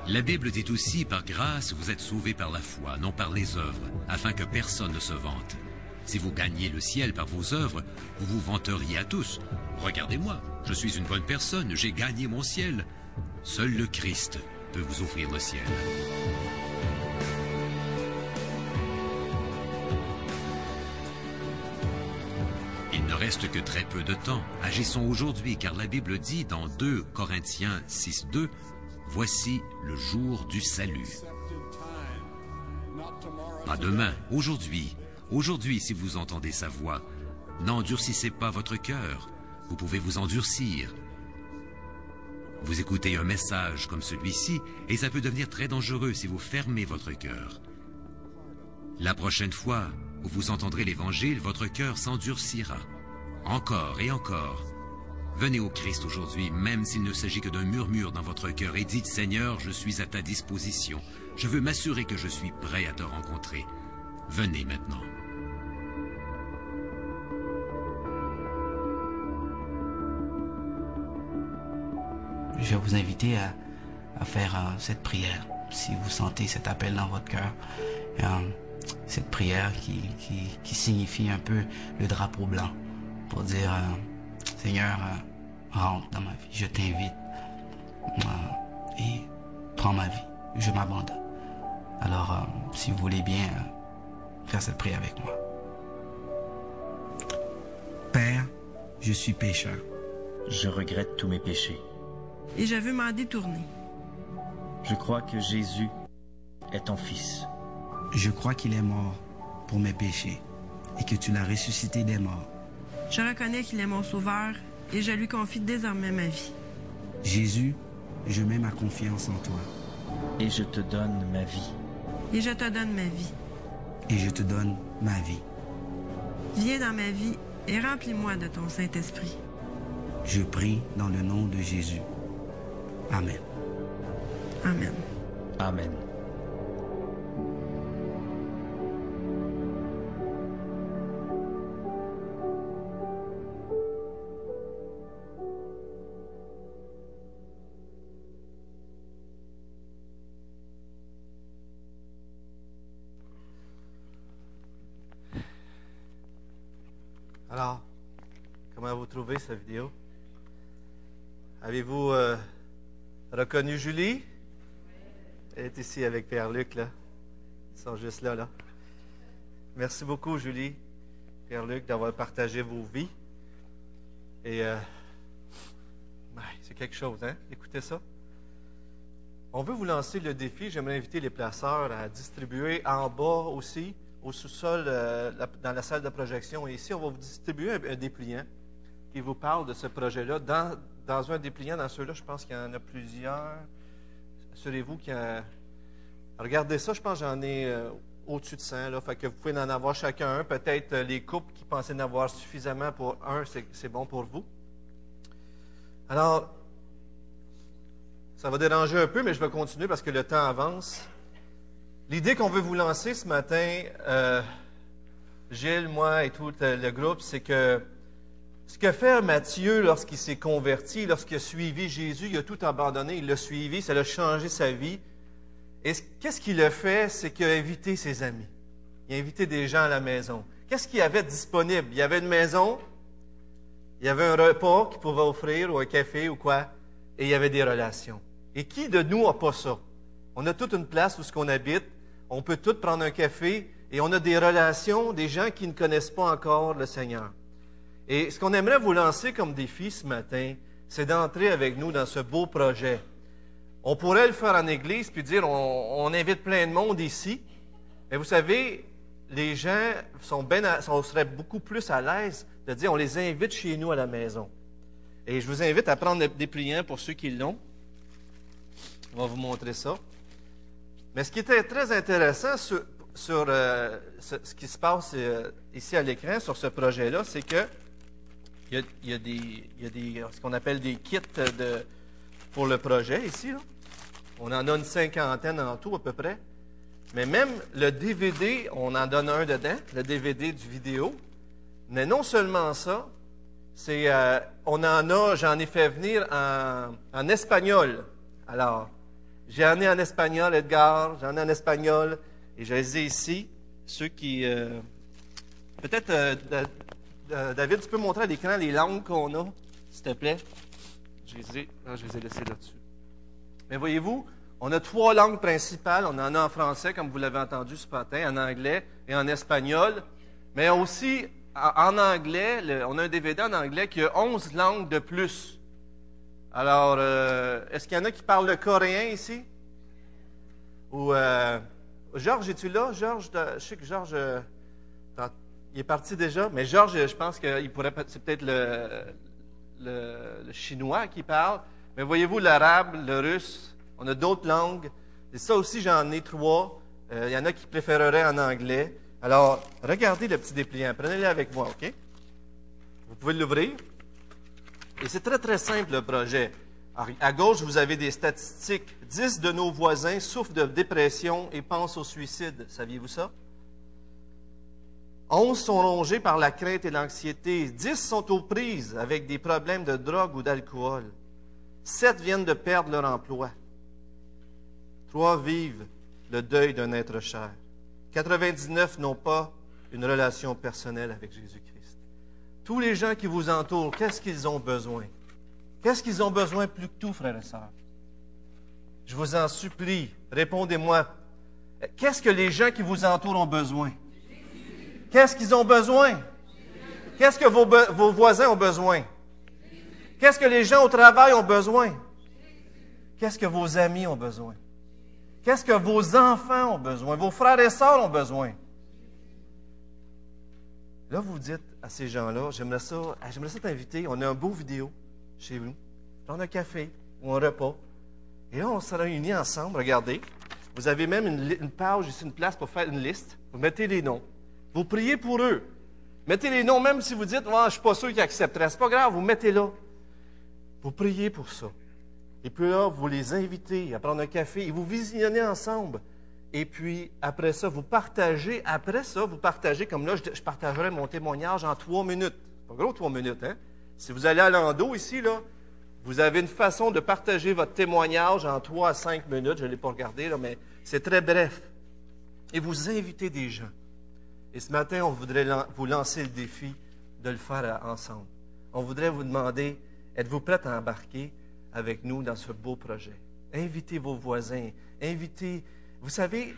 La Bible dit aussi, par grâce, vous êtes sauvés par la foi, non par les œuvres, afin que personne ne se vante. Si vous gagnez le ciel par vos œuvres, vous vous vanteriez à tous. Regardez-moi, je suis une bonne personne, j'ai gagné mon ciel. Seul le Christ peut vous offrir le ciel. Il ne reste que très peu de temps. Agissons aujourd'hui, car la Bible dit dans 2 Corinthiens 6.2, Voici le jour du salut. Pas demain, aujourd'hui. Aujourd'hui, si vous entendez sa voix, n'endurcissez pas votre cœur. Vous pouvez vous endurcir. Vous écoutez un message comme celui-ci et ça peut devenir très dangereux si vous fermez votre cœur. La prochaine fois où vous entendrez l'Évangile, votre cœur s'endurcira. Encore et encore. Venez au Christ aujourd'hui, même s'il ne s'agit que d'un murmure dans votre cœur, et dites Seigneur, je suis à ta disposition. Je veux m'assurer que je suis prêt à te rencontrer. Venez maintenant. Je vais vous inviter à, faire euh, cette prière. Si vous sentez cet appel dans votre cœur, euh, cette prière qui, qui, qui signifie un peu le drapeau blanc pour dire euh, Seigneur, rentre dans ma vie, je t'invite et prends ma vie, je m'abandonne. Alors, si vous voulez bien faire cette prière avec moi. Père, je suis pécheur. Je regrette tous mes péchés. Et je veux m'en détourner. Je crois que Jésus est ton Fils. Je crois qu'il est mort pour mes péchés et que tu l'as ressuscité des morts. Je reconnais qu'il est mon sauveur et je lui confie désormais ma vie. Jésus, je mets ma confiance en toi Et je te donne ma vie. Et je te donne ma vie. Et je te donne ma vie. Viens dans ma vie et remplis-moi de ton Saint-Esprit. Je prie dans le nom de Jésus. Amen. Amen. Amen. Alors, comment vous trouvez cette vidéo? Avez-vous euh, reconnu Julie? Elle est ici avec Pierre-Luc, là. Ils sont juste là, là. Merci beaucoup, Julie, Pierre-Luc, d'avoir partagé vos vies. Et euh, c'est quelque chose, hein? Écoutez ça. On veut vous lancer le défi. J'aimerais inviter les placeurs à distribuer en bas aussi, au sous-sol, euh, dans la salle de projection. Et ici, on va vous distribuer un, dépliant qui vous parle de ce projet-là. Dans, dans un dépliant, dans ceux-là, je pense qu'il y en a plusieurs. Assurez-vous qu'il y a. Regardez ça, je pense que j'en ai euh, au-dessus de 100. Là, fait que vous pouvez en avoir chacun un. Peut-être euh, les couples qui pensaient en avoir suffisamment pour un, c'est bon pour vous. Alors, ça va déranger un peu, mais je vais continuer parce que le temps avance. L'idée qu'on veut vous lancer ce matin, euh, Gilles, moi et tout le groupe, c'est que ce que fait Matthieu lorsqu'il s'est converti, lorsqu'il a suivi Jésus, il a tout abandonné, il l'a suivi, ça a changé sa vie. Et qu'est-ce qu'il a fait? C'est qu'il a invité ses amis. Il a invité des gens à la maison. Qu'est-ce qu'il y avait disponible? Il y avait une maison, il y avait un repas qu'il pouvait offrir, ou un café, ou quoi, et il y avait des relations. Et qui de nous n'a pas ça? On a toute une place où ce qu'on habite, on peut tous prendre un café, et on a des relations, des gens qui ne connaissent pas encore le Seigneur. Et ce qu'on aimerait vous lancer comme défi ce matin, c'est d'entrer avec nous dans ce beau projet. On pourrait le faire en église, puis dire, on, invite plein de monde ici. Mais vous savez, les gens sont seraient beaucoup plus à l'aise de dire, on les invite chez nous à la maison. Et je vous invite à prendre des dépliant pour ceux qui l'ont. On va vous montrer ça. Mais ce qui était très intéressant sur, euh, ce, qui se passe euh, ici à l'écran, sur ce projet-là, c'est que il y a, des, ce qu'on appelle des kits de, pour le projet ici. On en a une cinquantaine en tout à peu près. Mais même le DVD, on en donne un dedans, le DVD du vidéo. Mais non seulement ça, c'est euh, on en a, j'en ai fait venir en, espagnol. Alors, j'en ai en espagnol, Edgar, j'en ai en espagnol, et je les ai ici. Ceux qui, euh, peut-être, euh, David, tu peux montrer à l'écran les langues qu'on a, s'il te plaît? Je les ai, ah, je les ai laissées là-dessus. Mais voyez-vous, on a trois langues principales. On en a en français, comme vous l'avez entendu ce matin, en anglais et en espagnol. Mais aussi, en anglais, on a un DVD en anglais qui a 11 langues de plus. Alors, euh, est-ce qu'il y en a qui parlent le coréen ici? Ou, euh, Georges, es-tu là? Georges, je sais que Georges, euh, il est parti déjà, mais Georges, je pense qu'il pourrait, c'est peut-être le, le, chinois qui parle. Mais voyez-vous, l'arabe, le russe, on a d'autres langues. Et ça aussi, j'en ai trois. Euh, il y en a qui préféreraient en anglais. Alors, regardez le petit dépliant. Prenez-le avec moi, OK? Vous pouvez l'ouvrir. Et c'est très, très simple, le projet. À gauche, vous avez des statistiques. Dix de nos voisins souffrent de dépression et pensent au suicide. Saviez-vous ça? Onze sont rongés par la crainte et l'anxiété. Dix sont aux prises avec des problèmes de drogue ou d'alcool. Sept viennent de perdre leur emploi. Trois vivent le deuil d'un être cher. 99 n'ont pas une relation personnelle avec Jésus-Christ. Tous les gens qui vous entourent, qu'est-ce qu'ils ont besoin? Qu'est-ce qu'ils ont besoin plus que tout, frères et sœurs? Je vous en supplie, répondez-moi. Qu'est-ce que les gens qui vous entourent ont besoin? Qu'est-ce qu'ils ont besoin? Qu'est-ce que vos, voisins ont besoin? Qu'est-ce que les gens au travail ont besoin? Qu'est-ce que vos amis ont besoin? Qu'est-ce que vos enfants ont besoin? Vos frères et sœurs ont besoin? Là, vous dites à ces gens-là, j'aimerais ça, j'aimerais ça t'inviter, on a un beau vidéo chez vous, prendre un café ou un repas. Et là, on se réunit ensemble, regardez. Vous avez même une, page ici, une place pour faire une liste. Vous mettez les noms. Vous priez pour eux. Mettez les noms, même si vous dites, je ne suis pas sûr qu'ils accepteraient. Ce pas grave, vous mettez là. Vous priez pour ça. Et puis là, vous les invitez à prendre un café et vous visionnez ensemble. Et puis, après ça, vous partagez. Après ça, vous partagez, comme là, je, partagerai mon témoignage en trois minutes. Pas gros, trois minutes, hein? Si vous allez à l'endo ici, là, vous avez une façon de partager votre témoignage en trois à cinq minutes. Je ne l'ai pas regardé, là, mais c'est très bref. Et vous invitez des gens. Et ce matin, on voudrait vous lancer le défi de le faire ensemble. On voudrait vous demander, êtes-vous prêts à embarquer? avec nous dans ce beau projet? Invitez vos voisins. Invitez. Vous savez,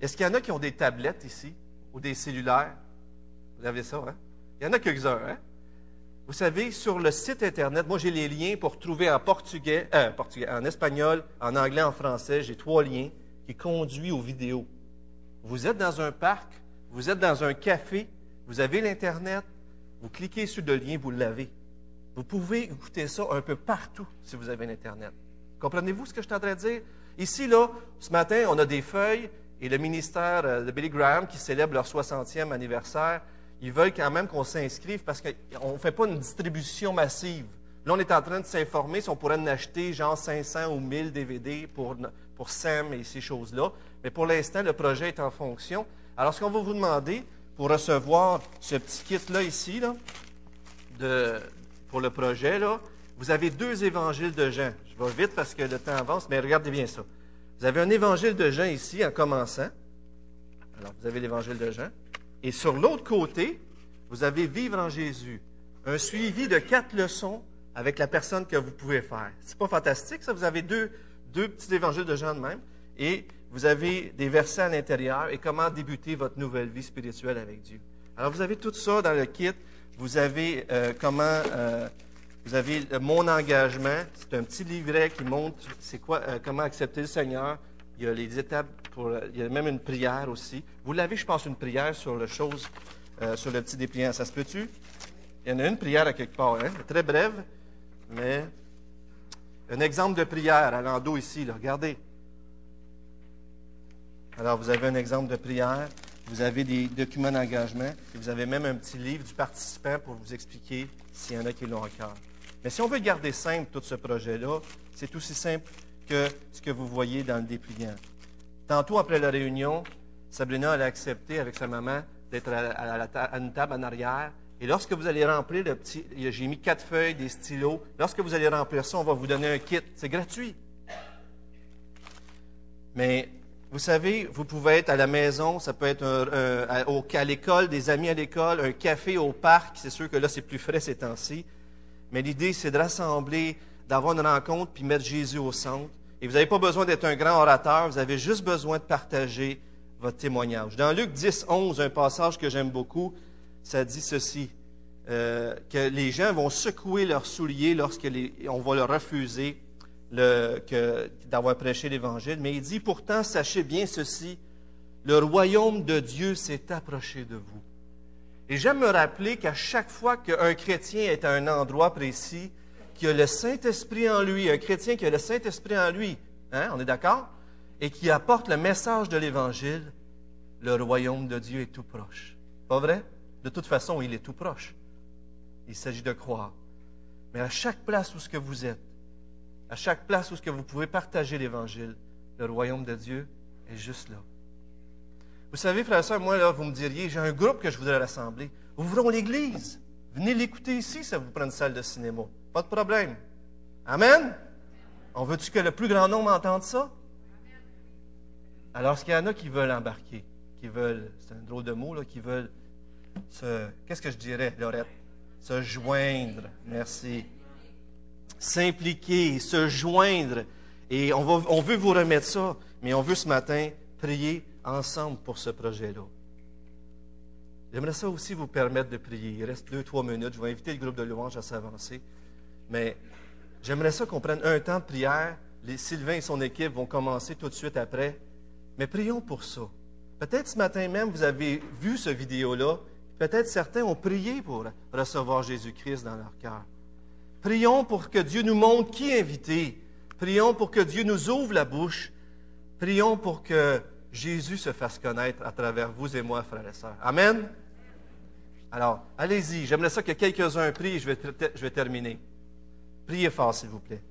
est-ce qu'il y en a qui ont des tablettes ici ou des cellulaires? Vous avez ça, hein? Il y en a quelques-uns, hein? Vous savez, sur le site Internet, moi j'ai les liens pour trouver en portugais, euh, portugais, en espagnol, en anglais, en français. J'ai trois liens qui conduisent aux vidéos. Vous êtes dans un parc, vous êtes dans un café, vous avez l'Internet, vous cliquez sur le lien, vous l'avez. Vous pouvez écouter ça un peu partout si vous avez l'Internet. Comprenez-vous ce que je suis dire? Ici, là, ce matin, on a des feuilles et le ministère euh, de Billy Graham, qui célèbre leur 60e anniversaire, ils veulent quand même qu'on s'inscrive parce qu'on ne fait pas une distribution massive. Là, on est en train de s'informer si on pourrait en acheter genre 500 ou 1000 DVD pour, pour SEM et ces choses-là. Mais pour l'instant, le projet est en fonction. Alors, ce qu'on va vous demander pour recevoir ce petit kit-là ici, là, pour le projet, là, vous avez deux évangiles de Jean. Je vais vite parce que le temps avance, mais regardez bien ça. Vous avez un évangile de Jean ici en commençant. Alors, vous avez l'évangile de Jean. Et sur l'autre côté, vous avez Vivre en Jésus. Un suivi de quatre leçons avec la personne que vous pouvez faire. C'est pas fantastique, ça? Vous avez deux, deux petits évangiles de Jean de même. Et vous avez des versets à l'intérieur et comment débuter votre nouvelle vie spirituelle avec Dieu. Alors, vous avez tout ça dans le kit. Vous avez euh, comment, euh, vous avez mon engagement. C'est un petit livret qui montre c'est quoi, euh, comment accepter le Seigneur. Il y a les étapes pour, il y a même une prière aussi. Vous l'avez, je pense, une prière sur le chose, sur le petit dépliant. Ça se peut-tu? Il y en a une prière à quelque part, hein? très brève, mais un exemple de prière à l'endos ici. Regardez. Alors, vous avez un exemple de prière, vous avez des documents d'engagement, et vous avez même un petit livre du participant pour vous expliquer s'il y en a qui l'ont encore. Mais si on veut garder simple tout ce projet-là, c'est aussi simple que ce que vous voyez dans le dépliant. Tantôt, après la réunion, Sabrina a accepté avec sa maman d'être à, une table en arrière. Et lorsque vous allez remplir le petit, j'ai mis quatre feuilles, des stylos. Lorsque vous allez remplir ça, on va vous donner un kit. C'est gratuit. Mais vous savez, vous pouvez être à la maison, ça peut être à, l'école, des amis à l'école, un café au parc. C'est sûr que là, c'est plus frais ces temps-ci. Mais l'idée, c'est de rassembler, d'avoir une rencontre, puis mettre Jésus au centre. Et vous n'avez pas besoin d'être un grand orateur, vous avez juste besoin de partager votre témoignage. Dans Luc 10, 11, un passage que j'aime beaucoup, ça dit ceci, euh, que les gens vont secouer leurs souliers lorsqu'on va leur refuser d'avoir prêché l'Évangile, mais il dit, pourtant, sachez bien ceci, le royaume de Dieu s'est approché de vous. Et j'aime me rappeler qu'à chaque fois qu'un chrétien est à un endroit précis, qui a le Saint-Esprit en lui, un chrétien qui a le Saint-Esprit en lui, hein, on est d'accord? Et qui apporte le message de l'Évangile, le royaume de Dieu est tout proche. Pas vrai? De toute façon, il est tout proche. Il s'agit de croire. Mais à chaque place où ce que vous êtes, à chaque place où ce que vous pouvez partager l'Évangile, le royaume de Dieu est juste là. Vous savez, frère et soeur, moi, là, vous me diriez, j'ai un groupe que je voudrais rassembler. Ouvrons l'Église. Venez l'écouter ici, ça vous prend une salle de cinéma. Pas de problème. Amen? On veut-tu que le plus grand nombre entende ça? Alors, est-ce qu'il y en a qui veulent embarquer, qui veulent, c'est un drôle de mot, là, qui veulent se, qu'est-ce que je dirais, Lorette? Se joindre. Merci s'impliquer, se joindre. Et on veut vous remettre ça, mais on veut ce matin prier ensemble pour ce projet-là. J'aimerais ça aussi vous permettre de prier. Il reste deux, trois minutes. Je vais inviter le groupe de louanges à s'avancer. Mais j'aimerais ça qu'on prenne un temps de prière. Les Sylvain et son équipe vont commencer tout de suite après. Mais prions pour ça. Peut-être ce matin même, vous avez vu ce vidéo-là. Peut-être certains ont prié pour recevoir Jésus-Christ dans leur cœur. Prions pour que Dieu nous montre qui inviter. Prions pour que Dieu nous ouvre la bouche. Prions pour que Jésus se fasse connaître à travers vous et moi, frères et sœurs. Amen? Alors, allez-y. J'aimerais ça que quelques-uns prient. Je vais, je vais terminer. Priez fort, s'il vous plaît.